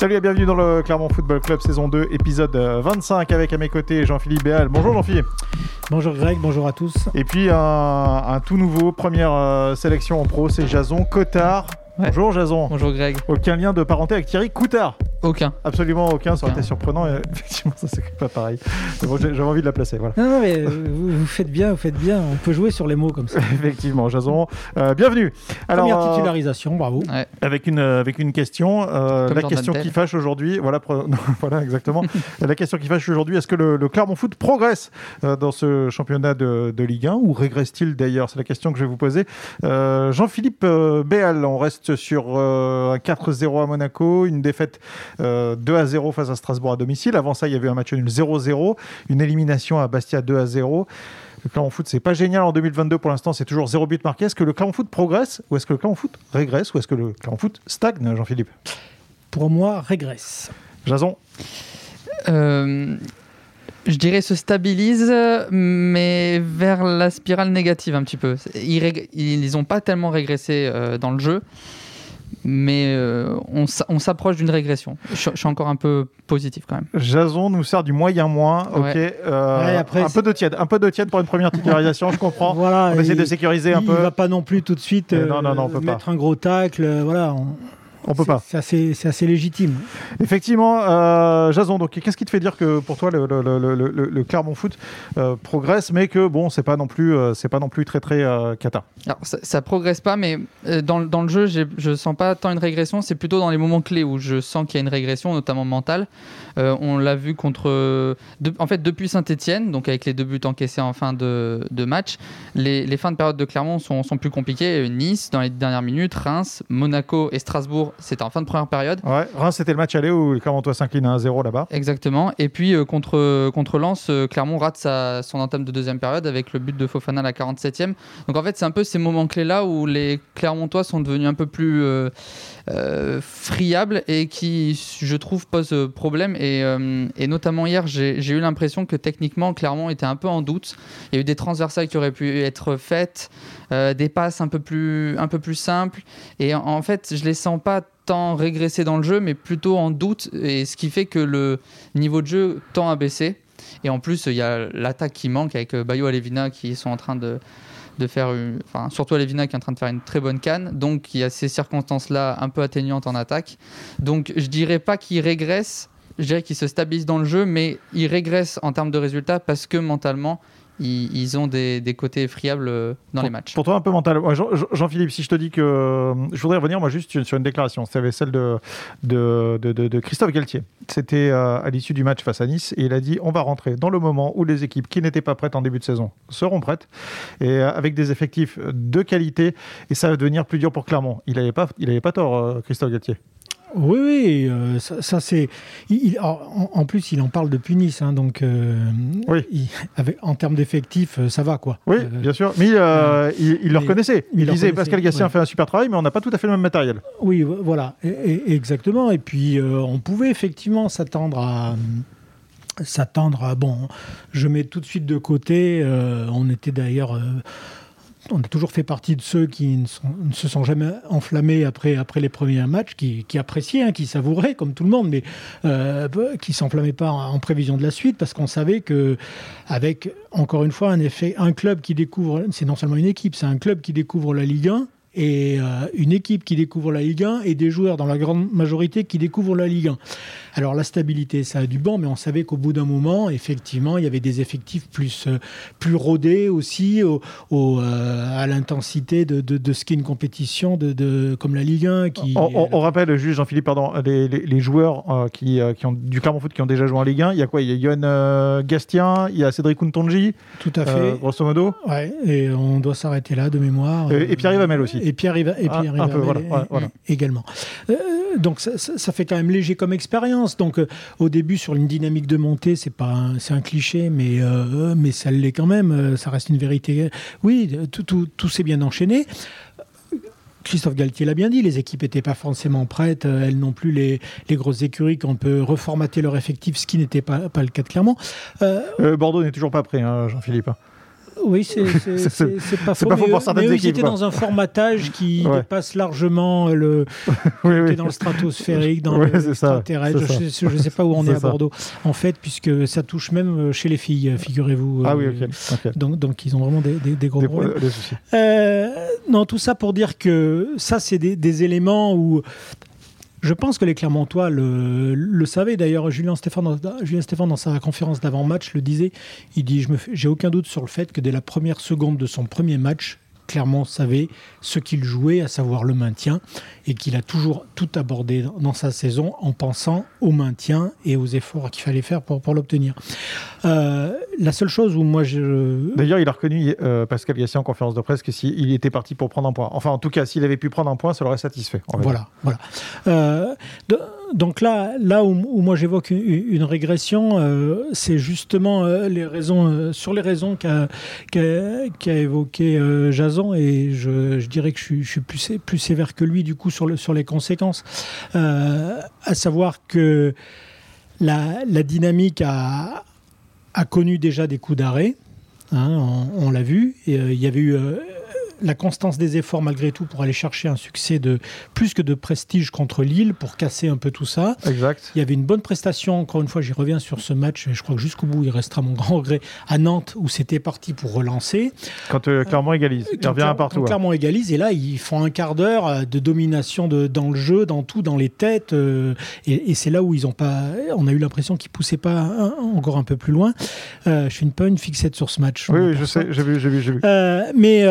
Salut et bienvenue dans le Clermont Football Club saison 2, épisode 25 avec à mes côtés Jean-Philippe Béal. Bonjour Jean-Philippe. Bonjour Greg, bonjour à tous. Et puis un, un tout nouveau, première euh, sélection en pro, c'est Jason Cotard. Ouais. Bonjour Jason. Bonjour Greg. Aucun lien de parenté avec Thierry Coutard Aucun. Absolument aucun, ça aurait Aucun. été surprenant. Et effectivement, ça c'est pas pareil. Mais bon, j'avais envie de la placer, voilà. Non, non, mais euh, vous, vous faites bien, vous faites bien. On peut jouer sur les mots comme ça. Effectivement, Jason, euh, bienvenue. Première euh, titularisation, bravo. Ouais. Avec une, euh, avec une question, euh, la Jordan question Bell. qui fâche aujourd'hui, voilà, pre- non, voilà exactement, la question qui fâche aujourd'hui, est-ce que le, le Clermont Foot progresse euh, dans ce championnat de, de Ligue 1 ou régresse-t-il d'ailleurs? C'est la question que je vais vous poser. Euh, Jean-Philippe euh, Béal, on reste sur euh, un 4-0 à Monaco, une défaite euh, 2-0 face à Strasbourg à domicile. Avant ça, il y avait un match nul 0-0, une élimination à Bastia 2-0. Le Clermont Foot, c'est pas génial en 2022 pour l'instant, c'est toujours zéro but marqué. Est-ce que le Clermont Foot progresse ou est-ce que le Clermont Foot régresse ou est-ce que le Clermont Foot stagne, Jean-Philippe? Pour moi, régresse. Jason? Euh, je dirais se stabilise, mais vers la spirale négative un petit peu. Ils, rég- ils ont pas tellement régressé euh, dans le jeu, mais euh, on s'approche d'une régression. Je, je suis encore un peu positif quand même. Jason nous sert du moyen moins, ok. Euh, Ouais, après, un peu de tiède, un peu de tiède pour une première titularisation, je comprends. Voilà. On va essayer il- de sécuriser un il peu. va pas non plus tout de suite Euh, non, non, non, on peut pas. mettre un gros tacle. euh, Voilà. on- On peut c'est- pas. C'est assez, légitime. Effectivement, euh, Jason. Donc, qu'est-ce qui te fait dire que pour toi le, le- le- le- le- le Clermont Foot euh, progresse, mais que bon, c'est pas non plus, euh, c'est pas non plus très très euh, cata? Alors, ça, ça progresse pas, mais euh, dans, le- dans le jeu, je sens pas tant une régression. C'est plutôt dans les moments clés où je sens qu'il y a une régression, notamment mentale. Euh, on l'a vu contre. de- en fait, depuis Saint-Etienne, donc avec les deux buts encaissés en fin de, de match, les, les fins de période de Clermont sont, sont plus compliquées. Nice, dans les dernières minutes, Reims, Monaco et Strasbourg, c'était en fin de première période. Ouais. Reims, c'était le match aller où le Clermontois s'incline à 1-0 là-bas. Exactement. Et puis euh, contre, contre Lens, euh, Clermont rate sa, son entame de deuxième période avec le but de Fofana à la 47e. Donc en fait, c'est un peu ces moments clés-là où les Clermontois sont devenus un peu plus euh, euh, friables et qui, je trouve, posent euh, problème. Et, euh, et notamment hier, j'ai eu l'impression que techniquement, Clermont était un peu en doute. Il y a eu des transversales qui auraient pu être faites, euh, des passes un peu plus, un peu plus simples. Et en, en fait, je les sens pas tant régresser dans le jeu, mais plutôt en doute. Et ce qui fait que le niveau de jeu tend à baisser. Et en plus, il y a l'attaque qui manque avec euh, Bayo et Levina qui sont en train de, de faire, une- enfin surtout Levina qui est en train de faire une très bonne canne. Donc il y a ces circonstances-là un peu atténuantes en attaque. Donc je dirais pas qu'ils régressent, je dirais qu'ils se stabilisent dans le jeu, mais ils régressent en termes de résultats parce que mentalement, ils, ils ont des, des côtés friables euh, dans les matchs. Pour toi, un peu mental. Ouais, Jean-Philippe, si je te dis que. euh, Je voudrais revenir, moi, juste sur une déclaration. C'était celle de, de, de- de- de Christophe Galtier. C'était euh, à l'issue du match face à Nice. Et il a dit on va rentrer dans le moment où les équipes qui n'étaient pas prêtes en début de saison seront prêtes. Et avec des effectifs de qualité. Et ça va devenir plus dur pour Clermont. Il n'avait pas, il avait pas tort, Christophe Galtier. Oui, oui, euh, ça, ça, c'est. en, en plus, il en parle depuis Nice, hein, donc euh, Oui. il- avec, en termes d'effectifs, euh, ça va quoi. Oui, Euh, bien sûr. Mais il, il le reconnaissait. Il, disait Pascal Gassien ouais. fait un super travail, mais on n'a pas tout à fait le même matériel. Oui, vo- voilà, Et- et- exactement. Et puis, on pouvait effectivement s'attendre à s'attendre à bon. Je mets tout de suite de côté. on était d'ailleurs. On a toujours fait partie de ceux qui ne, se sont jamais enflammés après, les premiers matchs, qui, appréciaient, hein, qui savouraient, comme tout le monde, mais euh, qui s'enflammaient pas en, en prévision de la suite, parce qu'on savait que, avec encore une fois un effet, un club qui découvre, c'est non seulement une équipe, c'est un club qui découvre la Ligue 1 et euh, une équipe qui découvre la Ligue 1 et des joueurs dans la grande majorité qui découvrent la Ligue 1. Alors la stabilité, ça a du banc, mais on savait qu'au bout d'un moment, effectivement, il y avait des effectifs plus, euh, plus rodés aussi au, au, euh, à l'intensité de, de, de ce qu'est une compétition de, de, comme la Ligue 1. Qui, On, on- on rappelle, juste Jean-Philippe, pardon, les, les- les joueurs euh, qui, qui ont, du Clermont Foot qui ont déjà joué en Ligue 1. Il y a quoi? Il y a euh, Gastien, il y a Cédric Kountonji, tout à fait. grosso modo. Ouais, et on doit s'arrêter là de mémoire. Et- et Pierre-Yves Hamel aussi. Et et Ah, un peu, voilà, é- ouais, voilà. également. Euh, donc ça, ça- ça fait quand même léger comme expérience. Donc euh, au début sur une dynamique de montée, c'est pas un- c'est un cliché, mais euh, mais ça l'est quand même. euh, Ça reste une vérité. Oui, tout, tout, tout s'est bien enchaîné. Christophe Galtier l'a bien dit, les équipes n'étaient pas forcément prêtes, euh, elles non plus les, les grosses écuries qu'on peut reformater leur effectif, ce qui n'était pas, pas le cas de Clermont. Euh, Euh, Bordeaux n'est toujours pas prêt, hein, Jean-Philippe. Oui, c'est pas faux. Pas faux pour certaines mais équipes. Ils dans un formatage qui dépasse largement le. oui, oui. dans le stratosphérique, dans le terrestre. Je ne sais pas où on est, à Bordeaux, en fait, puisque ça touche même chez les filles, figurez-vous. Ah oui, ok. Donc, donc, ils ont vraiment des, des, gros problèmes. Euh, non, tout ça pour dire que ça, c'est des éléments où je pense que les Clermontois le, savaient. D'ailleurs, Julien Stéphane, Julien Stéphane, dans sa conférence d'avant-match, le disait. Il dit J'ai aucun doute sur le fait que dès la première seconde de son premier match, Clermont savait ce qu'il jouait, à savoir le maintien, et qu'il a toujours tout abordé dans sa saison en pensant au maintien et aux efforts qu'il fallait faire pour, pour l'obtenir. Euh, la seule chose où moi je... D'ailleurs, il a reconnu, euh, Pascal Gassier, en conférence de presse, que s'il était parti pour prendre un point, enfin en tout cas, s'il avait pu prendre un point, ça l'aurait satisfait. Voilà, voilà. Euh, donc là, là où, moi j'évoque une, régression, euh, c'est justement euh, les raisons, euh, sur les raisons qu'a qu'a évoqué Jason, et je, dirais que je, suis plus, sévère que lui du coup sur, sur les conséquences, à savoir que la, dynamique a, a, connu déjà des coups d'arrêt. Hein, on, on l'a vu. Il y avait eu la constance des efforts malgré tout pour aller chercher un succès de plus que de prestige contre Lille pour casser un peu tout ça. Exact. Il y avait une bonne prestation, encore une fois, j'y reviens sur ce match, je crois que jusqu'au bout, il restera mon grand regret, à Nantes où c'était parti pour relancer. Quand euh, Clermont égalise, il revient à partout. Quand Clermont égalise, et là, ils font un quart d'heure euh, de domination de, dans le jeu, dans tout, dans les têtes, euh, et, c'est là où ils ont pas, on a eu l'impression qu'ils poussaient pas encore un peu plus loin. je suis pas une fixette sur ce match. Oui, je sais, j'ai vu, j'ai vu, j'ai vu. mais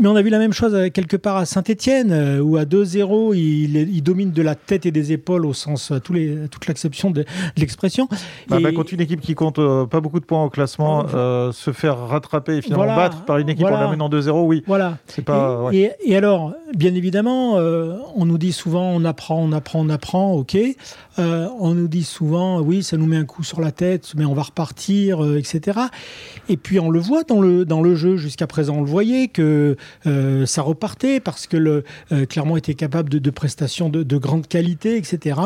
mais on a vu la même chose quelque part à Saint-Etienne, euh, où à 2-0, il, domine de la tête et des épaules au sens, à, tous les, toute l'acception de, l'expression. Bah, bah, quand une équipe qui compte euh, pas beaucoup de points au classement euh, se faire rattraper et finalement battre par une équipe en en 2-0, oui. Voilà. C'est pas, et, et, alors, bien évidemment, on nous dit souvent on apprend, on apprend, on apprend, ok. on nous dit souvent oui, ça nous met un coup sur la tête, mais on va repartir, etc. Et puis on le voit dans le, dans le jeu jusqu'à présent, on le voyait que euh, ça repartait parce que le, euh, Clermont était capable de, prestations de, grande qualité, etc.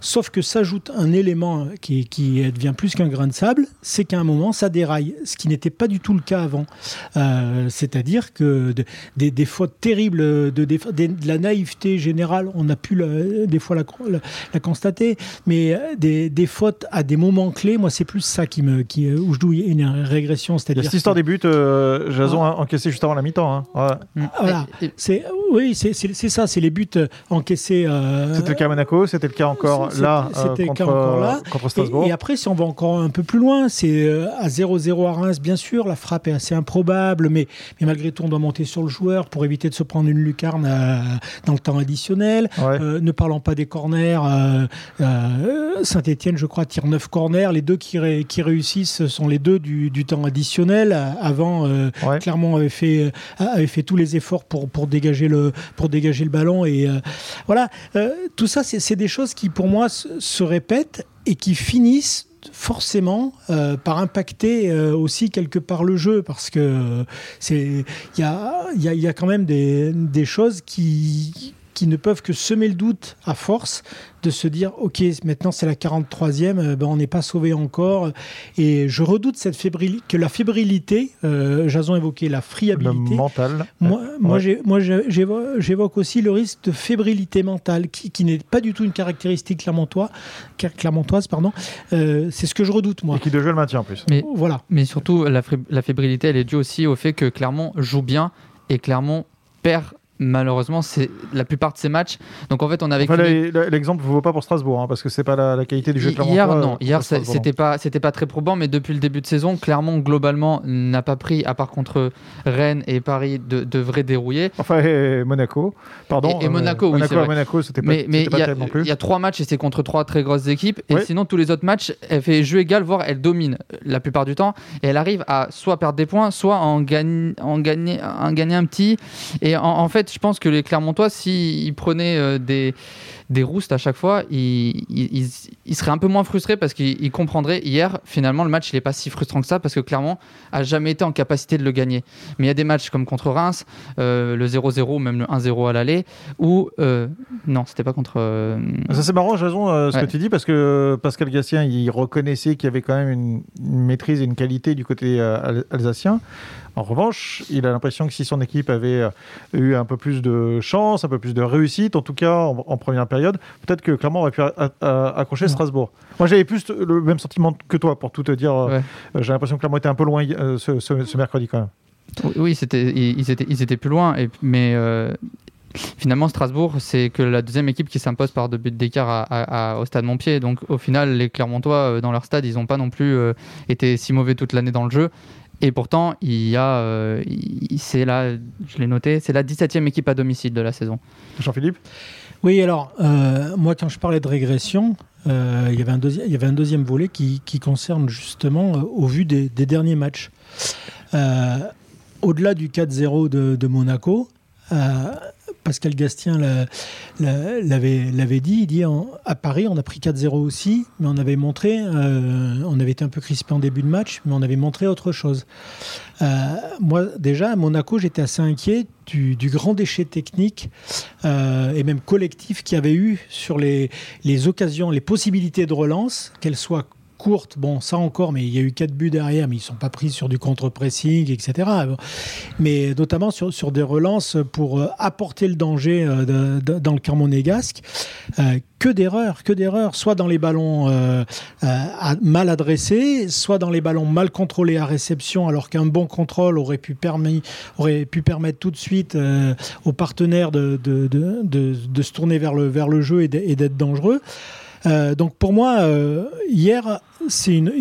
Sauf que s'ajoute un élément qui, qui devient plus qu'un grain de sable, c'est qu'à un moment, ça déraille, ce qui n'était pas du tout le cas avant. Euh, c'est-à-dire que des, fautes terribles, de, la naïveté générale, on a pu des fois la, constater, mais des, fautes à des moments clés, moi, c'est plus ça qui me, qui, où je dois une régression. C'est-à-dire cette histoire des buts, Jason a encaissé juste avant la mi-temps. Hein. Mm. Voilà. C'est oui, c'est ça, c'est les buts encaissés. Euh, c'était le cas à Monaco, c'était le cas encore là, euh, contre, encore là. contre Strasbourg. Et, après, si on va encore un peu plus loin, c'est euh, à 0-0 à Reims, bien sûr, la frappe est assez improbable, mais, mais malgré tout, on doit monter sur le joueur pour éviter de se prendre une lucarne dans le temps additionnel. ne parlons pas des corners, Saint-Etienne, je crois, tire 9 corners. Les deux qui, qui réussissent sont les deux du, du temps additionnel. Avant, Clermont avait fait, avait fait tous les efforts pour, pour, dégager, le, pour dégager le ballon. Et euh, voilà, euh, tout ça, c'est des choses qui, pour moi, se, répètent et qui finissent forcément euh, par impacter aussi quelque part le jeu parce que c'est il y a, y, y a, quand même des, des choses qui qui ne peuvent que semer le doute à force de se dire ok maintenant c'est la 43e euh, ben on n'est pas sauvé encore. Et je redoute cette fébrilité que la fébrilité euh, Jason évoqué la friabilité. Mentale moi, moi j'évoque aussi le risque de fébrilité mentale qui, qui n'est pas du tout une caractéristique clermontoise clermontoise pardon. Euh, c'est ce que je redoute moi. Et qui de jeu le maintient en plus. Mais, voilà. mais surtout la, la fébrilité elle est due aussi au fait que Clermont joue bien et Clermont perd malheureusement, c'est la plupart de ces matchs. Donc en fait, on avait. L'exemple ne vaut pas pour Strasbourg, hein, parce que c'est pas la, qualité du jeu. Hier, non. Hier, c'était pas, c'était pas très probant, mais depuis le début de saison, clairement, globalement, n'a pas pris, à part contre Rennes et Paris, de, vrais dérouillés. Enfin, et Monaco, pardon. Et, Monaco, oui, Monaco, Monaco, c'était pas, mais, mais. Il y a trois matchs et c'est contre trois très grosses équipes. Et sinon, tous les autres matchs, elle fait jeu égal, voire elle domine la plupart du temps. Et elle arrive à soit perdre des points, soit en, gagne, en, gagner, en gagner un petit. Et en, en fait, je pense que les Clermontois, s'ils prenaient euh, des, des roustes à chaque fois, il, il, serait un peu moins frustré parce qu'il comprendrait hier, finalement, le match, il n'est pas si frustrant que ça parce que clairement, a jamais été en capacité de le gagner. Mais il y a des matchs comme contre Reims, euh, le 0-0, même le 1-0 à l'aller, où. Euh, non, c'était pas contre. Euh, ça, c'est marrant, j'ai raison ce que tu dis parce que Pascal Gassien, il reconnaissait qu'il y avait quand même une, une maîtrise et une qualité du côté alsacien. En revanche, il a l'impression que si son équipe avait euh, eu un peu plus de chance, un peu plus de réussite, en tout cas en, première période, peut-être que Clermont aurait pu accrocher Strasbourg. Moi, j'avais plus le même sentiment que toi, pour tout te dire. Euh, j'ai l'impression que Clermont était un peu loin euh, ce, mercredi quand même. Oui, c'était, ils, étaient, ils étaient plus loin, et, mais finalement, Strasbourg, c'est que la deuxième équipe qui s'impose par deux buts d'écart au stade Montpied. Donc, au final, les Clermontois, dans leur stade, ils n'ont pas non plus été si mauvais toute l'année dans le jeu. Et pourtant, il y a, euh, c'est là, je l'ai noté, c'est la 17e équipe à domicile de la saison. Jean-Philippe Oui, alors, euh, moi, quand je parlais de régression, euh, il, y avait un il y avait un deuxième volet qui, concerne justement, au vu des, derniers matchs. Au-delà du 4-0 de, de, Monaco, Pascal Gastien l'avait dit, il dit à Paris on a pris 4-0 aussi, mais on avait montré, euh, on avait été un peu crispé en début de match, mais on avait montré autre chose. Euh, moi déjà à Monaco j'étais assez inquiet du, grand déchet technique euh, et même collectif qu'il y avait eu sur les, les occasions, les possibilités de relance, qu'elles soient courte, bon, ça encore, mais il y a eu quatre buts derrière, mais ils ne sont pas pris sur du contre-pressing, etc. Mais notamment sur, sur des relances pour euh, apporter le danger euh, dans le camp monégasque. Euh, que d'erreurs, que d'erreurs, soit dans les ballons mal adressés, soit dans les ballons mal contrôlés à réception, alors qu'un bon contrôle aurait pu, aurait pu permettre tout de suite aux partenaires de, de, de, de, se tourner vers le, vers le jeu et d'être dangereux. Euh, donc pour moi, euh, hier, c'est une,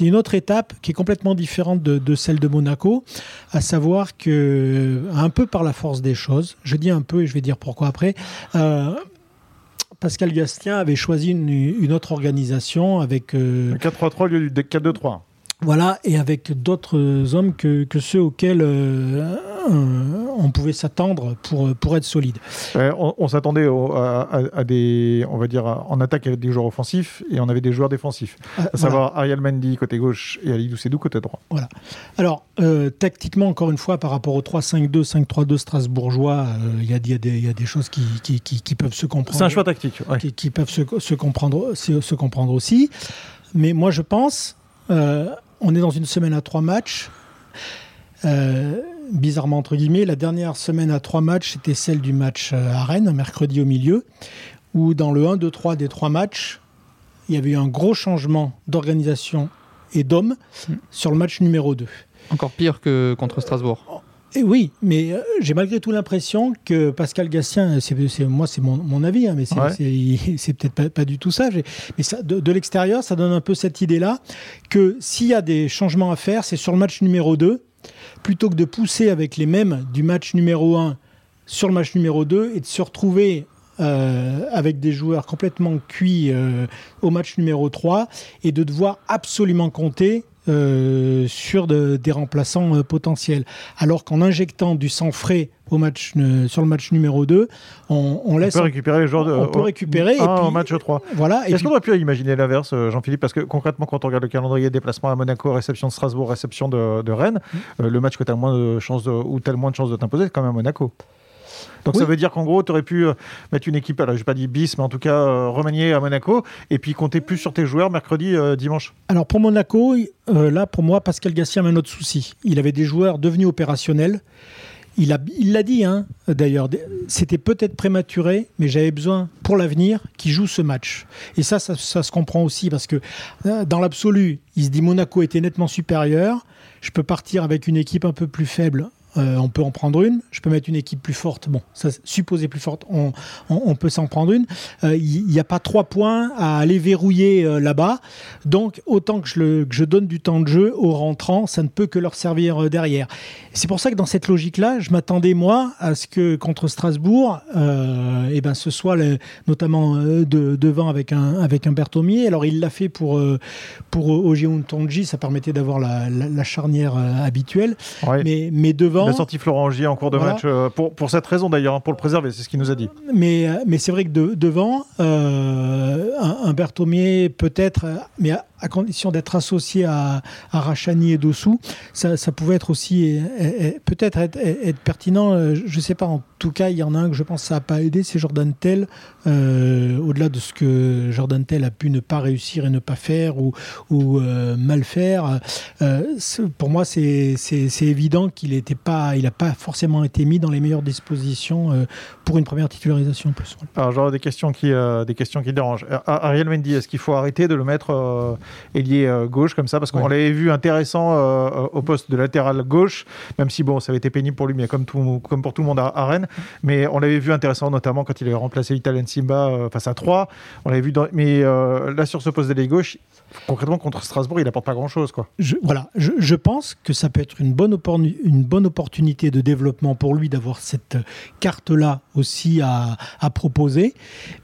une, autre étape qui est complètement différente de, celle de Monaco, à savoir que, un peu par la force des choses, je dis un peu et je vais dire pourquoi après, euh, Pascal Gastien avait choisi une, autre organisation avec... 4-3-3 au lieu du 4-2-3. Voilà, et avec d'autres hommes que, que, ceux auxquels euh, on pouvait s'attendre pour, pour être solide. on, s'attendait à, des, on va dire, en attaque avec des joueurs offensifs et on avait des joueurs défensifs, ah, à savoir Ariel Mendy côté gauche et Ali Doucedou côté droit. Voilà. Alors, euh, tactiquement, encore une fois, par rapport au 3-5-2, 5-3-2 strasbourgeois, euh, il y, y, y, a des choses qui, qui, qui, peuvent se comprendre. C'est un choix tactique. Qui, peuvent se, se, comprendre, se, comprendre aussi. Mais moi, je pense on est dans une semaine à trois matchs. Euh, bizarrement, entre guillemets, la dernière semaine à trois matchs, c'était celle du match euh, à Rennes, mercredi au milieu, où dans le 1, 2, 3 des trois matchs, il y avait eu un gros changement d'organisation et d'hommes hmm. sur le match numéro 2. Encore pire que contre Strasbourg. Et oui, mais euh, j'ai malgré tout l'impression que Pascal Gastien, c'est, moi c'est mon, avis, hein, mais c'est, peut-être pas, du tout ça. Mais ça, de, l'extérieur, ça donne un peu cette idée-là que s'il y a des changements à faire, c'est sur le match numéro 2, plutôt que de pousser avec les mêmes du match numéro 1 sur le match numéro 2 et de se retrouver euh, avec des joueurs complètement cuits euh, au match numéro 3 et de devoir absolument compter euh, sur des remplaçants euh, potentiels. Alors qu'en injectant du sang frais au match, euh, sur le match numéro 2, on, laisse. On peut récupérer les joueurs de. On peut récupérer. et puis, match 3. Voilà. Est-ce qu'on aurait pu imaginer l'inverse, Jean-Philippe? Parce que concrètement, quand on regarde le calendrier déplacement à Monaco, réception de Strasbourg, réception de, Rennes, mm. le match que tu as moins de chances ou tel moins de chances de t'imposer, c'est quand même Monaco. Donc ça veut dire qu'en gros, tu aurais pu euh, mettre une équipe, alors je n'ai pas dit bis, mais en tout cas euh, remanier à Monaco, et puis compter plus sur tes joueurs mercredi, euh, dimanche. Alors pour Monaco, là pour moi, Pascal Gassien a un autre souci. Il avait des joueurs devenus opérationnels. Il l'a il dit, hein, d'ailleurs, c'était peut-être prématuré, mais j'avais besoin pour l'avenir qu'il joue ce match. Et ça, ça, ça, se comprend aussi, parce que dans l'absolu, il se dit Monaco était nettement supérieur. Je peux partir avec une équipe un peu plus faible euh, on peut en prendre une. Je peux mettre une équipe plus forte. Bon, ça plus forte, on, peut s'en prendre une. Euh, il n'y a pas trois points à aller verrouiller euh, là-bas. Donc, autant que je, je, donne du temps de jeu aux rentrants, ça ne peut que leur servir derrière. C'est pour ça que dans cette logique-là, je m'attendais, moi, à ce que contre Strasbourg, eh ben, ce soit notamment de, devant avec un, avec un Berthomier. Alors, il l'a fait pour, pour Ojeun Tonji, ça permettait d'avoir la, charnière habituelle. Mais, mais devant. Il a sorti Florent Angier en cours de Voilà. match euh, pour, pour cette raison d'ailleurs, hein, pour le préserver, c'est ce qu'il nous a dit. Mais, euh, mais c'est vrai que de- devant, euh, un, un Berthomier peut-être, mais à, condition d'être associé à, Rachani et Dossou, ça, pouvait être aussi, peut-être être, pertinent. euh, Je ne sais pas, en tout cas, il y en a un que je pense que ça n'a pas aidé, c'est Jordan Tell. euh, Au-delà de ce que Jordan Tell a pu ne pas réussir et ne pas faire ou, euh, mal faire, pour moi, c'est évident qu'il n'a pas, il a pas forcément été mis dans les meilleures dispositions pour une première titularisation plus. Alors j'aurais des questions qui, des questions qui dérangent. Ariel Mendy, est-ce qu'il faut arrêter de le mettre ailier euh, gauche comme ça Parce qu'on Ouais. l'avait vu intéressant euh, au poste de latéral gauche, même si bon, ça avait été pénible pour lui, mais comme, tout, comme pour tout le monde à, à Rennes. Mais on l'avait vu intéressant notamment quand il avait remplacé l'Italien Simba euh, face à 3. On l'avait vu dans... Mais euh, là, sur ce poste d'ailier gauche, concrètement contre Strasbourg, il apporte pas grand-chose. quoi. Je, voilà, je, je pense que ça peut être une bonne, une bonne opportunité de développement pour lui d'avoir cette carte-là aussi à, à proposer,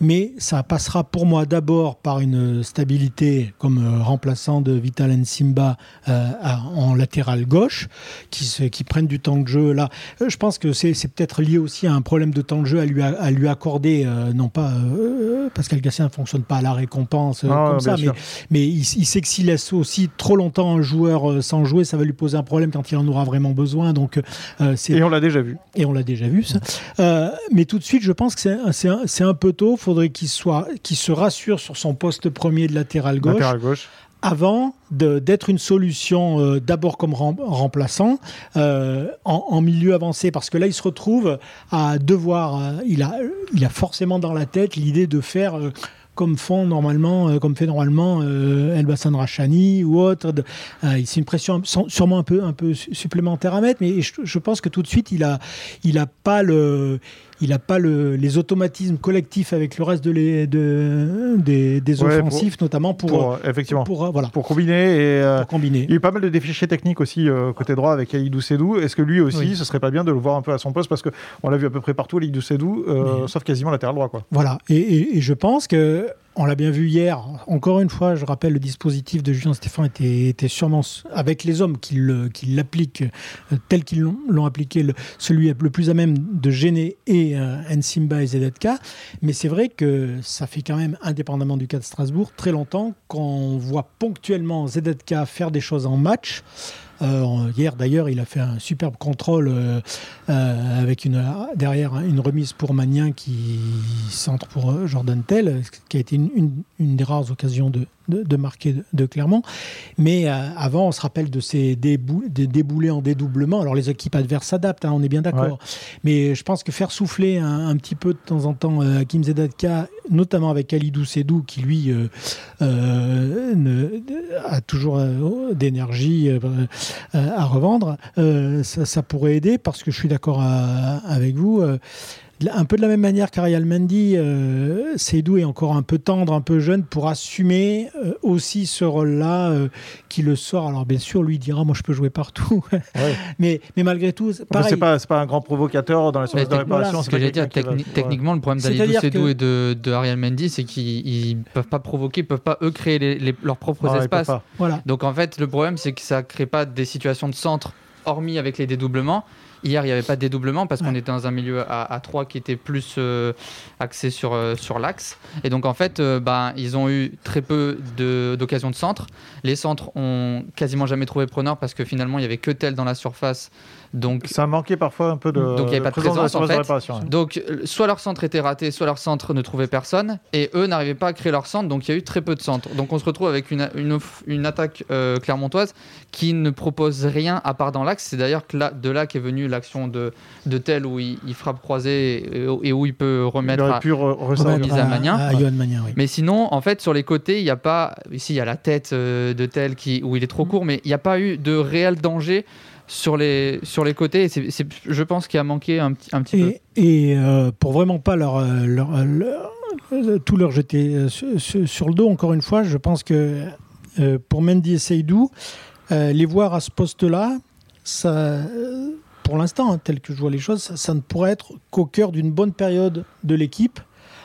mais ça passera pour moi d'abord par une stabilité comme euh, remplaçant de Vital Simba euh, en latéral gauche, qui, se, qui prennent du temps de jeu là. Euh, Je pense que c'est peut-être lié aussi à un problème de temps de jeu à lui, à lui accorder, euh, non pas euh, Pascal Gatien ne fonctionne pas à la récompense comme ça, mais mais il, il sait que s'il laisse aussi trop longtemps un joueur euh, sans jouer, ça va lui poser un problème quand il en aura vraiment besoin. Donc, euh, Et on l'a déjà vu. et on l'a déjà vu ça. Euh, mais tout de suite, je pense que c'est un- peu tôt. Il faudrait qu'il soit, qu'il se rassure sur son poste premier de latéral gauche Latéral gauche. avant d'être une solution euh, d'abord comme rem- remplaçant euh, en, en milieu avancé parce que là il se retrouve à devoir euh, il a il a forcément dans la tête l'idée de faire comme font normalement, euh, comme fait normalement euh, Elbassan Rachani ou autre. euh, c'est une pression sûrement un peu, un peu su- supplémentaire à mettre, mais je, je pense que tout de suite il a, il a pas le, il a pas le, les automatismes collectifs avec le reste de les, de, des, des Ouais, offensifs, notamment pour, Pour, euh, effectivement. pour, euh, voilà, Pour combiner et. euh, pour combiner. Il y a eu pas mal de défichés techniques aussi euh, côté droit avec Aïdou Sedou. Est-ce que lui aussi, Oui. ce serait pas bien de le voir un peu à son poste? Parce que on l'a vu à peu près partout Aïdou Sedou, euh, sauf quasiment latéral droit quoi. Voilà, et, et- et je pense que on l'a bien vu hier. Encore une fois, je rappelle, le dispositif de Julien Stéphane était, sûrement avec les hommes qui l'appliquent euh, tel qu'ils l'ont appliqué, celui le plus à même de gêner et euh, Nsimba et ZK. Mais c'est vrai que ça fait quand même, indépendamment du cas de Strasbourg, très longtemps qu'on voit ponctuellement ZK faire des choses en match. Euh, hier d'ailleurs, il a fait un superbe contrôle euh, euh, avec une, derrière une remise pour Magnin qui centre pour Jordan Tell, qui a été une des rares occasions de, de, de marquer de, de Clermont. Mais euh, avant, on se rappelle de ces débou- des déboulés en dédoublement. Alors les équipes adverses s'adaptent, hein, on est bien d'accord. Mais je pense que faire souffler un, un petit peu de temps en temps euh, Hakim Zedatka, notamment avec Alidou Sedou, qui lui euh, ne- a toujours d'énergie à revendre, ça, ça pourrait aider parce que je suis d'accord avec vous. Un peu de la même manière qu'Ariel Mendy, euh, Seydou est encore un peu tendre, un peu jeune pour assumer euh, aussi ce rôle-là euh, qui le sort. Alors bien sûr, lui dira moi je peux jouer partout, Ouais. mais, mais malgré tout, pareil. c'est pas un grand provocateur dans la surface de réparation. voilà, Ce que j'allais dire, va- ouais. techniquement, le problème d'Alidou que- et de, de Ariel Mendy, c'est qu'ils ne peuvent pas provoquer, ils peuvent pas eux créer les- les- leurs propres peut espaces. Voilà. Donc en fait, le problème, c'est que ça crée pas des situations de centre, hormis avec les dédoublements. Hier, il n'y avait pas de dédoublement parce qu'on était dans un milieu à, à 3 qui était plus euh, axé sur, euh, sur l'axe. Et donc en fait, euh, ben, ils ont eu très peu de- d'occasions de centre. Les centres ont quasiment jamais trouvé preneur parce que finalement, il y avait que tel dans la surface. Donc Ça manquait parfois un peu de, Donc, il y avait pas de présence en fait. ouais. Donc, euh, soit leur centre était raté, soit leur centre ne trouvait personne, et eux n'arrivaient pas à créer leur centre, donc il y a eu très peu de centres. Donc, on se retrouve avec une, une, une attaque euh, clermontoise qui ne propose rien à part dans l'axe. C'est d'ailleurs que là, de là qu'est venue l'action de, de Tel où il, il frappe croisé et, et où il peut Il remettre. aurait à- pu re- à Magnin. à Johan Magnin, oui. Mais sinon, en fait, sur les côtés, il n'y a pas. Ici, il y a la tête euh, de Tel qui, où il est trop court, mais il n'y a pas eu de réel danger sur les, sur les côtés. Et c'est- c'est- je pense qu'il a manqué un, petit- un petit peu. Et, et, euh, pour vraiment pas leur, euh, leur, euh, leur- tout leur jeter sur, le dos, encore une fois, je pense que euh, pour Mendy et Seydou, euh, les voir à ce poste-là, ça, pour l'instant, hein, tel que je vois les choses, ça, ça ne pourrait être qu'au cœur d'une bonne période de l'équipe.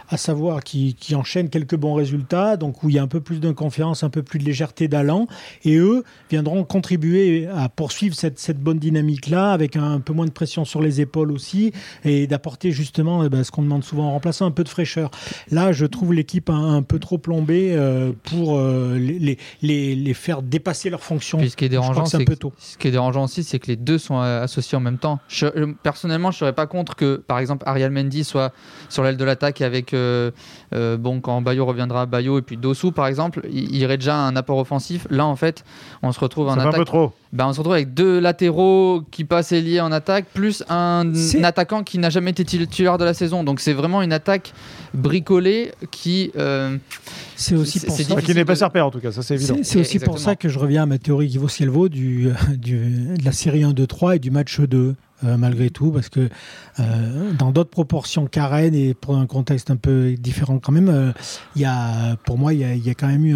À savoir qui, qui enchaînent quelques bons résultats, donc où il y a un peu plus de confiance, un peu plus de légèreté d'allant, et eux viendront contribuer à poursuivre cette, cette bonne dynamique-là, avec un, peu moins de pression sur les épaules aussi, et d'apporter justement eh ben, ce qu'on demande souvent en remplaçant, un peu de fraîcheur. Là, je trouve l'équipe un, peu trop plombée euh, pour euh, les, les, les, faire dépasser leurs fonctions. ce qui est dérangeant, c'est. Ce qui est dérangeant aussi, c'est que les deux sont associés en même temps. personnellement, je ne serais pas contre que, par exemple, Ariel Mendy soit sur l'aile de l'attaque avec, euh, euh, bon, quand Bayo reviendra, Bayo et puis Dossou par exemple, il y aurait déjà un apport offensif. Là, en fait, on se retrouve en attaque. un peu trop. Ben, on se retrouve avec deux latéraux qui passent liés en attaque, plus un, attaquant qui n'a jamais été titulaire de la saison. Donc c'est vraiment une attaque bricolée qui. Euh, c'est aussi pour ça. Qui n'est pas serpent en tout cas, ça c'est évident. C'est aussi pour ça que je reviens à ma théorie qui vaut ciel vaut du, du, de la série 1-2-3 et du match 2. Euh, malgré tout, parce que euh, dans d'autres proportions qu'Arène et pour un contexte un peu différent quand même, euh, il a, pour moi, il y a, quand même eu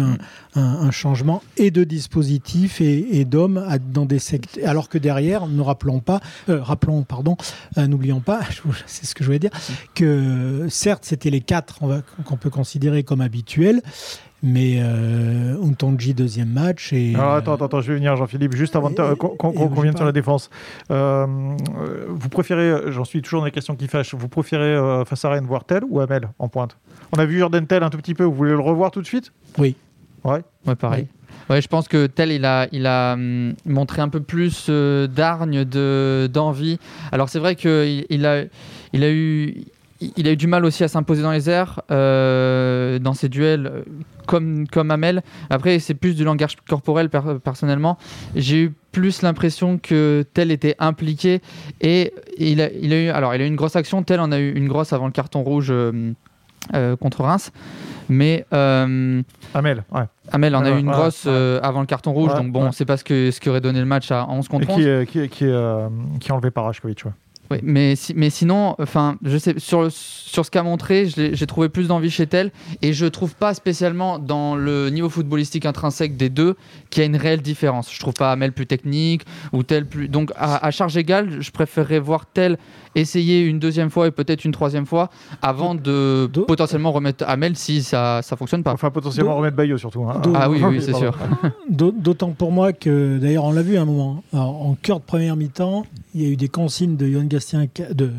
un, changement et de dispositif et, d'hommes dans des secteurs, alors que derrière, ne rappelons pas, rappelons, pardon, n'oublions pas, c'est ce que je voulais dire, que certes, c'était les quatre qu'on peut considérer comme habituels, mais euh, Untonji, deuxième match. Et, Alors, attends, attends, je vais venir, Jean-Philippe, juste avant qu'on vienne sur la défense. Euh, vous préférez, j'en suis toujours dans les questions qui fâchent, vous préférez euh, face à Rennes voir Tel ou Amel en pointe? On a vu Jordan Tel un tout petit peu, vous voulez le revoir tout de suite? Oui. Ouais, ouais pareil. Ouais, je pense que Tel, il a, il a hum, montré un peu plus euh, d'argne, d'envie. Alors, c'est vrai qu'il il a, il a eu il a eu du mal aussi à s'imposer dans les airs, euh, dans ses duels, comme, comme Amel. Après, c'est plus du langage corporel, personnellement. J'ai eu plus l'impression que Tel était impliqué et il a, il a, eu, alors, il a eu une grosse action. Tel en a eu une grosse avant le carton rouge euh, euh, contre Reims. Mais. Amel, ouais. Amel en a eu une grosse avant le carton rouge, donc bon, c'est pas ce, que, ce qui aurait donné le match à 11 contre 11. Et qui, qui, qui, qui a enlevé par Rashkovic, ouais mais, sinon, je sais, sur, ce qu'a montré, j'ai trouvé plus d'envie chez Tel et je trouve pas spécialement dans le niveau footballistique intrinsèque des deux qu'il y a une réelle différence. Je trouve pas Amel plus technique ou Tel plus. Donc à, charge égale, je préférerais voir Tel essayer une deuxième fois et peut-être une troisième fois avant de potentiellement remettre Amel si ça ça fonctionne pas. Enfin potentiellement remettre Bayo surtout. Hein. Ah oui, oui, c'est sûr. D'autant pour moi que d'ailleurs on l'a vu à un moment en cœur de première mi-temps, il y a eu des consignes de Johan Gastien de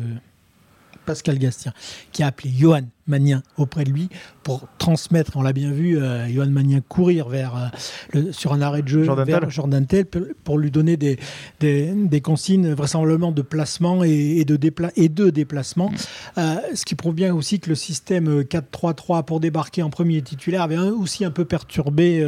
Pascal Gastien, qui a appelé Johan Magnin auprès de lui pour transmettre, on l'a bien vu, euh, Johan Magnin courir vers, euh, le, sur un arrêt de jeu Jordan vers Jordan Tell pour, lui donner des, des, consignes vraisemblablement de placement et, de, dépla et de déplacement. Mm. Euh, ce qui prouve bien aussi que le système 4-3-3 pour débarquer en premier titulaire avait aussi un peu perturbé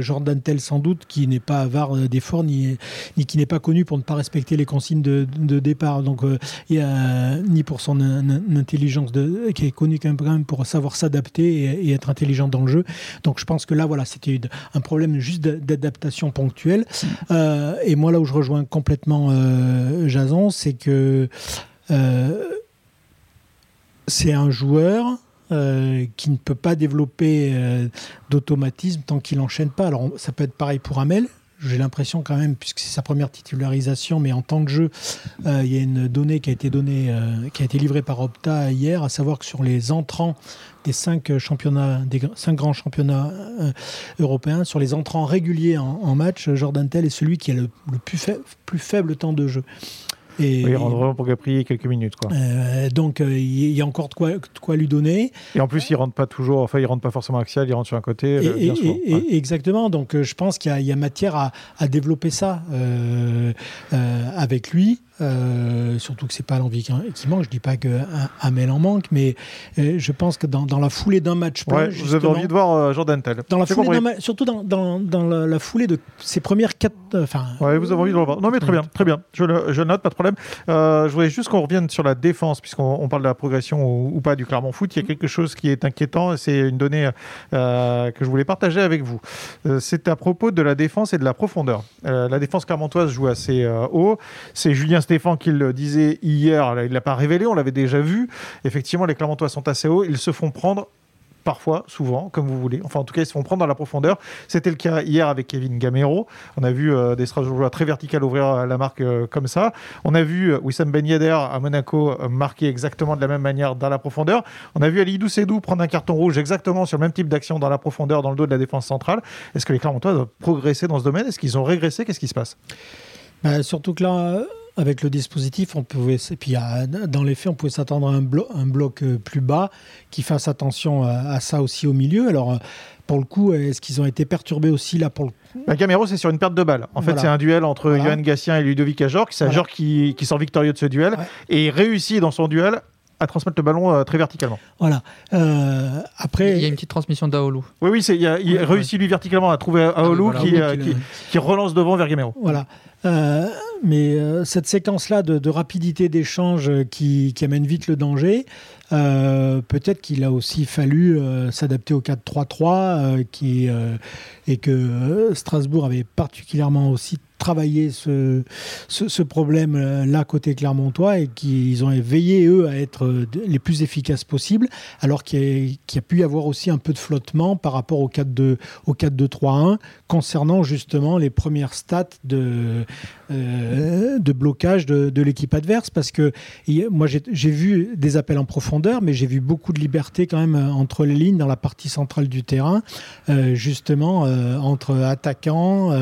Jordan Tell sans doute, qui n'est pas avare d'efforts ni, ni qui n'est pas connu pour ne pas respecter les consignes de, de départ. Donc, il y a, ni pour son intelligence de, qui est connue quand même pour savoir s'adapter et, être intelligent dans le jeu. Donc je pense que là, voilà, c'était un problème juste d'adaptation ponctuelle. Euh, et moi, là où je rejoins complètement euh, Jason, c'est que euh, c'est un joueur qui ne peut pas développer d'automatisme tant qu'il n'enchaîne pas. Alors ça peut être pareil pour Amel, j'ai l'impression quand même, puisque c'est sa première titularisation, mais en temps de jeu, euh, il y a une donnée qui a été donnée, euh, qui a été livrée par Opta hier, à savoir que sur les entrants des cinq championnats, des cinq grands championnats euh, européens, sur les entrants réguliers en, match, Jordan Tell est celui qui a le, plus faible temps de jeu. Et, oui, vraiment pour Capri quelques minutes. Quoi. Euh, donc euh, il y a encore de quoi, quoi, lui donner. Et en plus, il rentre pas toujours, enfin, il rentre pas forcément axial, il rentre sur un côté. Euh, bien Exactement. Donc je pense qu'il y, a matière à, à développer ça avec lui. Euh, surtout que c'est pas l'envie qui, manque. Je dis pas que Amel en manque, mais euh, je pense que dans, la foulée d'un match plein, vous avez envie de voir euh, Jordan Tell. Dans la foulée surtout dans, dans, la, foulée de ses premières quatre. Enfin. ouais, vous avez envie de le voir. Non, mais très bien, très bien. Je, je note, pas de problème. je voudrais juste qu'on revienne sur la défense, puisqu'on parle de la progression ou, pas du Clermont Foot. Il y a quelque chose qui est inquiétant. C'est une donnée que je voulais partager avec vous. c'est à propos de la défense et de la profondeur. la défense clermontoise joue assez haut. C'est Julien Stéphane qui le disait hier, il ne l'a pas révélé, on l'avait déjà vu. Effectivement, les Clermontois sont assez hauts, ils se font prendre parfois, souvent, comme vous voulez. Enfin, en tout cas, ils se font prendre dans la profondeur. C'était le cas hier avec Kevin Gamero. On a vu euh, des Strasbourgeois très vertical ouvrir euh, la marque euh, comme ça. On a vu Wissam Ben Yedder à Monaco marquer exactement de la même manière dans la profondeur. On a vu Ali Sedou prendre un carton rouge exactement sur le même type d'action dans la profondeur, dans le dos de la défense centrale. Est-ce que les Clermontois doivent progresser dans ce domaine? Est-ce qu'ils ont régressé? Qu'est-ce qui se passe? Bah, Surtout que là avec le dispositif, on pouvait, et puis dans les faits, on pouvait s'attendre à un, un, bloc euh, plus bas qui fasse attention à, ça aussi au milieu. Alors, euh, pour le coup, est-ce qu'ils ont été perturbés aussi là pour le bah, Gamero, c'est sur une perte de balle. En fait, c'est un duel entre Johan Gassien et Ludovic Ajorc. C'est Ajorc qui, qui, sort victorieux de ce duel et réussit dans son duel à transmettre le ballon euh, très verticalement. Voilà. après, il y a une petite transmission d'Aolou. Oui, oui, il, il réussit lui verticalement à trouver Aolou ah, qui, qui, qui, relance devant vers Gamero. Voilà. Euh, mais euh, cette séquence-là de, rapidité d'échange qui, amène vite le danger, euh, peut-être qu'il a aussi fallu s'adapter au 4-3-3 qui et que Strasbourg avait particulièrement aussi travaillé ce, problème-là côté Clermontois et qu'ils ont veillé, eux, à être les plus efficaces possibles, alors qu'il y, a pu y avoir aussi un peu de flottement par rapport au 4-2-3-1 concernant justement les premières stats de, euh, de blocage de, l'équipe adverse. Parce que moi j'ai vu des appels en profondeur, mais j'ai vu beaucoup de liberté quand même euh, entre les lignes dans la partie centrale du terrain, euh, justement entre attaquants,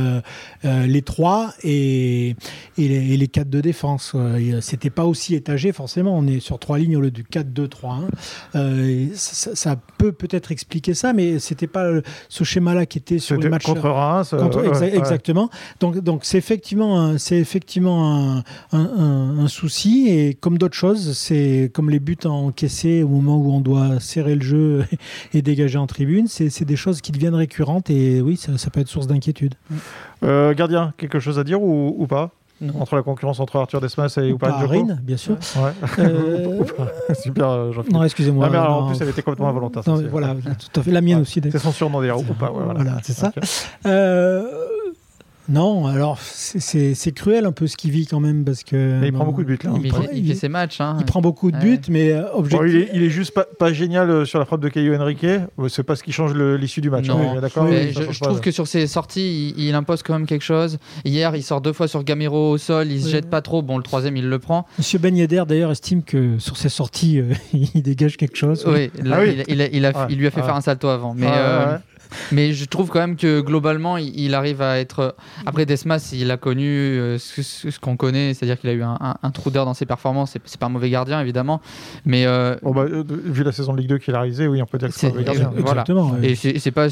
les trois et, et, les, quatre de défense. C'était pas aussi étagé forcément. On est sur trois lignes au lieu du 4-2-3-1. Ça, ça, peut peut-être expliquer ça, mais c'était pas ce schéma-là qui était sur le match contre Reims. Exactement. Donc donc c'est effectivement c'est effectivement un, souci. Et comme d'autres choses, c'est comme les buts encaissés au moment où on doit serrer le jeu et dégager en tribune, c'est des choses qui deviennent récurrentes. Et oui, ça, peut être source d'inquiétude. Euh, gardien, quelque chose à dire ou, pas Entre la concurrence entre Arthur Desmas et Oupa bien sûr. Euh, Super, euh, jean Non, excusez-moi. Ah, en plus, elle était complètement involontaire. voilà, tout à fait. La mienne aussi. C'est son surnom d'ailleurs, Oupa. Voilà, c'est ça. Non, alors c'est cruel un peu ce qu'il vit quand même parce que. il prend beaucoup de buts là. Il, fait ses matchs. Hein. Il prend beaucoup de buts, mais euh, objectivement. il, est, juste pas, génial euh, sur la frappe de Caillou Henrique. C'est pas ce qui change l'issue du match. Hein, d'accord. je, trouve que sur ses sorties, il, impose quand même quelque chose. Hier, il sort deux fois sur Gamero au sol, il se jette pas trop. Bon, le troisième, il le prend. Monsieur Ben Yedder d'ailleurs estime que sur ses sorties, euh, il dégage quelque chose. Oui, ah Il, lui a fait faire un salto avant, mais. Mais je trouve quand même que globalement, il, arrive à être. Après Desmas, il a connu euh, ce, qu'on connaît, c'est-à-dire qu'il a eu un, trou d'air dans ses performances. C'est pas un mauvais gardien, évidemment. Mais. Euh, bah, euh, vu la saison de Ligue 2 qu'il a réalisé, oui, on peut dire que c'est un mauvais gardien. Exactement. Et c'est pas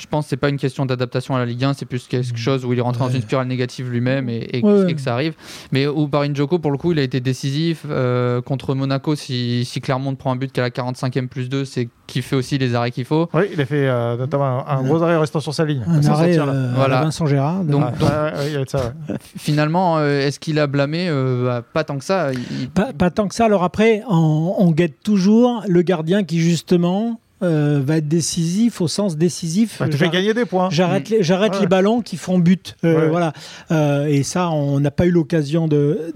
je pense que c'est pas une question d'adaptation à la Ligue 1, c'est plus quelque mm. chose où il est rentré dans une spirale négative lui-même et, que ça arrive. Mais où Barin Joko, pour le coup, il a été décisif. Euh, contre Monaco, si, si, Clermont prend un but qu'à la 45e plus 2, c'est qu'il fait aussi les arrêts qu'il faut. Oui, il a fait euh, notamment un, gros arrêt restant sur sa ligne. Un arrêt euh, voilà. Vincent Gérard. Donc, finalement, est-ce qu'il a blâmé bah, Pas tant que ça. Pas, tant que ça. Alors après, on guette toujours le gardien qui justement euh, va être décisif au sens décisif. Bah, tu fais gagner des points. J'arrête les, j'arrête les ballons qui font but. Euh, voilà. Euh, et ça, on n'a pas eu l'occasion de.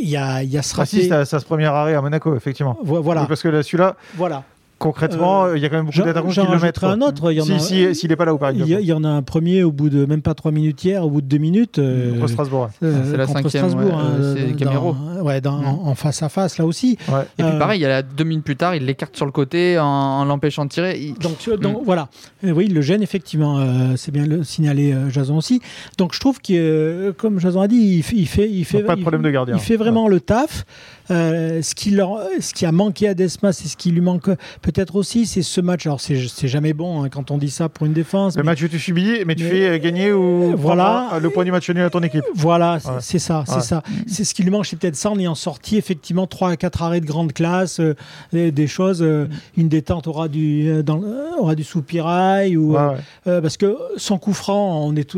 Il y a, il y a ce ah, si, ça, ce premier arrêt à Monaco, effectivement. Voilà. parce que là, celui-là. Voilà concrètement, euh, il y a quand même beaucoup d'attaquants qui le mettent. un autre. S'il si, n'est pas là ou pas. Il y, en a un premier au bout de même pas trois minutes hier, au bout de deux minutes. Euh, contre Strasbourg. Euh, c'est la cinquième. Hein, c'est Camero. Ouais, dans, mm. en, face à face là aussi. Et puis pareil, il y a deux minutes plus tard, il l'écarte sur le côté en, l'empêchant de tirer. Donc, donc mm. voilà. oui, il le gêne effectivement. c'est bien le signaler Jason aussi. Donc je trouve que, comme Jason a dit, il, fait, il fait, il fait, pas de problème de gardien. Il fait vraiment le taf. Euh, ce, qui leur, ce qui a manqué à Desmas et ce qui lui manque peut-être aussi, c'est ce match. Alors, c'est jamais bon hein, quand on dit ça pour une défense. Le match où tu subis, mais tu fais gagner ou voilà, le point du match nul à ton équipe. Voilà, c'est ça. c'est ça. C'est ce qui lui manque, c'est peut-être ça en ayant sorti effectivement 3 à 4 arrêts de grande classe, euh, des, choses. Euh, une détente aura du, dans, aura du soupirail. Ou, parce que son coup franc, on est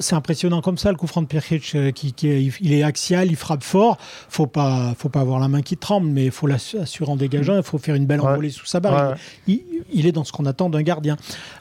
c'est impressionnant comme ça, le coup franc de Pierre qui, qui, il est axial, il frappe fort. Faut pas faut pas avoir la main qui tremble, mais il faut l'assurer en dégageant. Il faut faire une belle envolée sous sa barre. Il, est dans ce qu'on attend d'un gardien.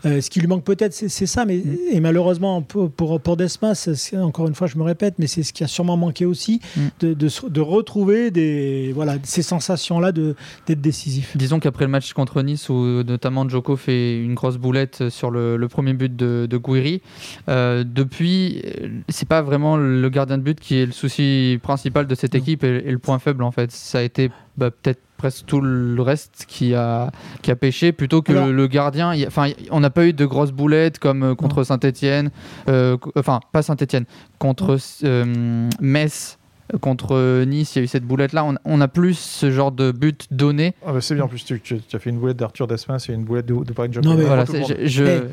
Euh, ce qui lui manque peut-être, c'est ça. Mais, mm. Et malheureusement, pour, pour, Desmas, encore une fois, je me répète, mais c'est ce qui a sûrement manqué aussi, mm. de, de retrouver des, voilà, ces sensations-là d'être décisif. Disons qu'après le match contre Nice, où notamment Joko fait une grosse boulette sur le, premier but de, de Gouiri, euh, depuis, c'est pas vraiment le gardien de but qui est le souci principal de cette équipe et, le point faible en fait. Ça a été bah, peut-être presque tout le reste qui a, qui a pêché plutôt que le, gardien. enfin, on n'a pas eu de grosses boulettes comme euh, contre Saint-Etienne, euh, enfin, pas Saint-Etienne, contre euh, Metz. Contre Nice, il y a eu cette boulette-là. On, a plus ce genre de but donné. Ah bah c'est bien, en plus, tu, as fait une boulette d'Arthur Desmas et une boulette de, de Paris Non, mais voilà, je, eh,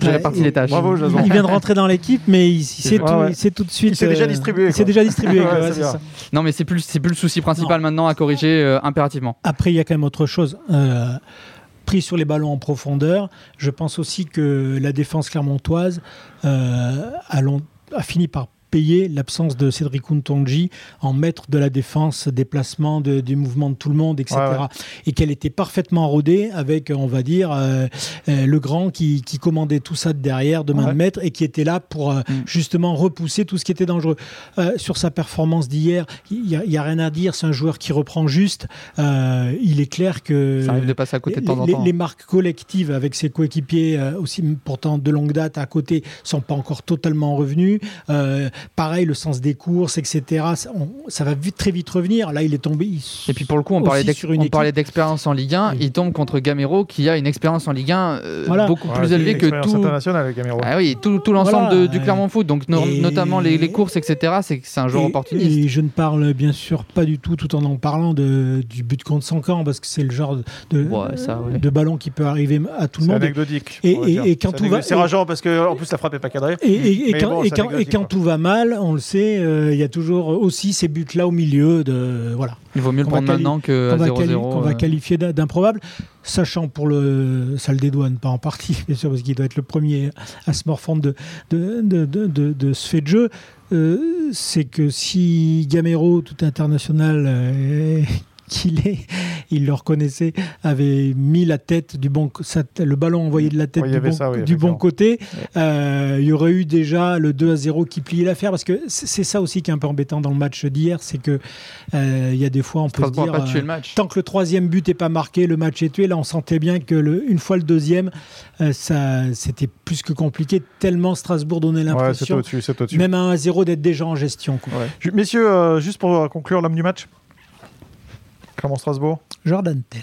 j'ai réparti les tâches. Bravo, Jason. Il vient de rentrer dans l'équipe, mais il sait tout, tout, de suite. C'est déjà distribué. C'est déjà distribué. Non, mais c'est plus, c'est plus le souci principal maintenant à corriger euh, impérativement. Après, il y a quand même autre chose. Euh, pris sur les ballons en profondeur, je pense aussi que la défense clermontoise euh, a, a fini par payer l'absence de Cédric Untonji en maître de la défense, déplacement de, du mouvement de tout le monde, etc. Et qu'elle était parfaitement rodée avec, on va dire, euh, euh, le grand qui, qui, commandait tout ça de derrière, de main de maître, et qui était là pour euh, mm. justement repousser tout ce qui était dangereux. sur sa performance d'hier, il n'y a, rien à dire, c'est un joueur qui reprend juste. il est clair que ça de passer à côté de temps en temps. Les, marques collectives avec ses coéquipiers, aussi pourtant de longue date à côté, sont pas encore totalement revenues. Pareil, le sens des courses, etc. Ça, va vite, très vite revenir. Là, il est tombé. et puis pour le coup, on parlait d'expérience en Ligue 1. Il tombe contre Gamero, qui a une expérience en Ligue 1 euh, beaucoup plus élevée que tout. Ah oui, tout, tout l'ensemble du Clermont Foot. Donc notamment les, courses, etc. C'est c'est un joueur opportuniste. Et je ne parle bien sûr pas du tout, tout en en parlant de, du but contre son camp, parce que c'est le genre de, de ballon qui peut arriver à tout le monde. Anecdotique. Et, et, quand tout va, c'est rageant parce que en plus la frappe est pas cadrée. Et, quand, quand tout va mal, on le sait, euh, il y a toujours aussi ces buts-là au milieu. De, voilà. Il vaut mieux le prendre maintenant que 0-0. Qu'on va qualifier d'improbable, sachant pour le. Ça le dédouane pas en partie, bien sûr, parce qu'il doit être le premier à se morfondre de, de, de, de, ce fait de jeu. Euh, c'est que si Gamero, tout international, euh, qu'il est, il le reconnaissait, avait mis la tête du bon, le ballon envoyé de la tête du, bon, côté, euh, il y aurait eu déjà le 2 à 0 qui pliait l'affaire parce que c'est ça aussi qui est un peu embêtant dans le match d'hier, c'est que euh, il y a des fois on peut se dire euh, tant que le troisième but n'est pas marqué, le match est tué. Là, on sentait bien que le, une fois le deuxième, ça c'était plus que compliqué. Tellement Strasbourg donnait l'impression, même à 1 à 0 d'être déjà en gestion. Messieurs, juste pour conclure l'homme du match. Clermont-Strasbourg Jordan Tell.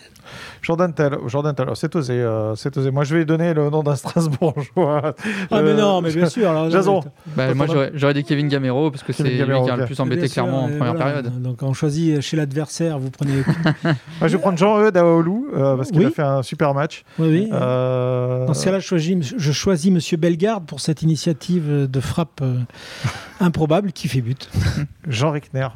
Jordan Tell, Jordan Tell, c'est osé, euh, c'est osé. Moi, je vais donner le nom d'un Strasbourgeois. Ah, mais non, mais bien sûr. Jason. Bah, moi, j'aurais dit Kevin Gamero, parce que c'est lui qui a le plus embêté clairement en première période. Donc, on choisit chez l'adversaire, vous prenez. moi, je vais prendre Jean-Eudes Aoulou, euh, parce qu'il a fait un super match. Oui, oui. Euh... Dans ce cas-là, je choisis, je choisis M. Bellegarde pour cette initiative de frappe euh, improbable qui fait but. Jean Rickner,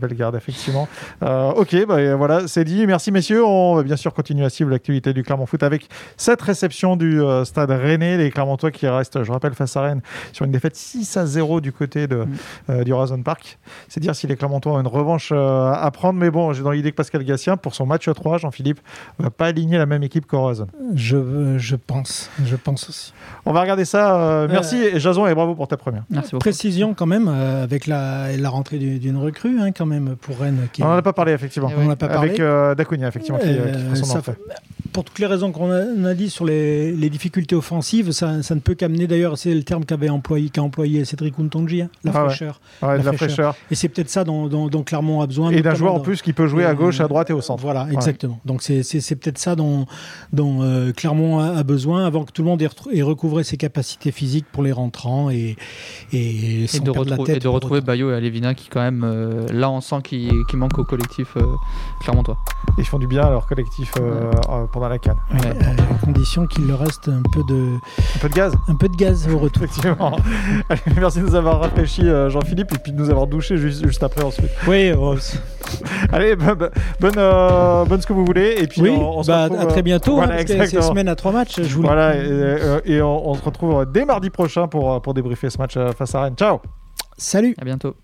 Bellegarde, effectivement. ok, bah, voilà, c'est dit. Merci, messieurs. On va bien sûr continuer à suivre l'activité du Clermont Foot avec cette réception du euh, stade Rennais. Les Clermontois qui restent, je rappelle, face à Rennes sur une défaite 6 à 0 du côté de, mm. euh, du Horizon Park. C'est dire si les Clermontois ont une revanche euh, à prendre. Mais bon, j'ai dans l'idée que Pascal Gassien, pour son match 3, Jean-Philippe, ne va pas aligner la même équipe qu'Horizon. Je, je pense. Je pense aussi. On va regarder ça. merci, et Jason, et bravo pour ta première. Merci beaucoup. Précision quand même, avec la, la rentrée d'une recrue, hein, quand même, pour Rennes. Qui... On n'en a pas parlé, effectivement. On a pas parlé. Avec Dacunia, effectivement, qui, qui son pour toutes les raisons qu'on a, dit sur les, difficultés offensives, ça, ne peut qu'amener d'ailleurs, c'est le terme qu'avait employé, qu'a employé Cédric Untonji, hein, la, fraîcheur, la, fraîcheur. Et c'est peut-être ça dont, dont, Clermont a besoin. Et d'un joueur en plus qui peut jouer à gauche, à droite et au centre. Voilà, exactement. Donc c'est peut-être ça dont, dont euh, Clermont a, besoin avant que tout le monde ait, recouvré ses capacités physiques pour les rentrants et, et, de, et de retrouver Bayo et Alevina qui quand même, euh, là on sent qu'il manque au collectif euh, Clermontois. Ils font du bien à leur collectif pendant la canne. à condition qu'il leur reste un peu de un peu de gaz, un peu de gaz au retour. Effectivement. merci de nous avoir rafraîchi euh, Jean-Philippe et puis de nous avoir douché juste, juste après ensuite. Oui. Oh, Allez, bonne, euh, bonne ce que vous voulez et puis on, se bah, retrouve, à très bientôt. Voilà, hein, c'est semaine à trois matchs. Je vous voilà et, euh, et on, on, se retrouve dès mardi prochain pour pour débriefer ce match face à Rennes. Ciao. Salut. À bientôt.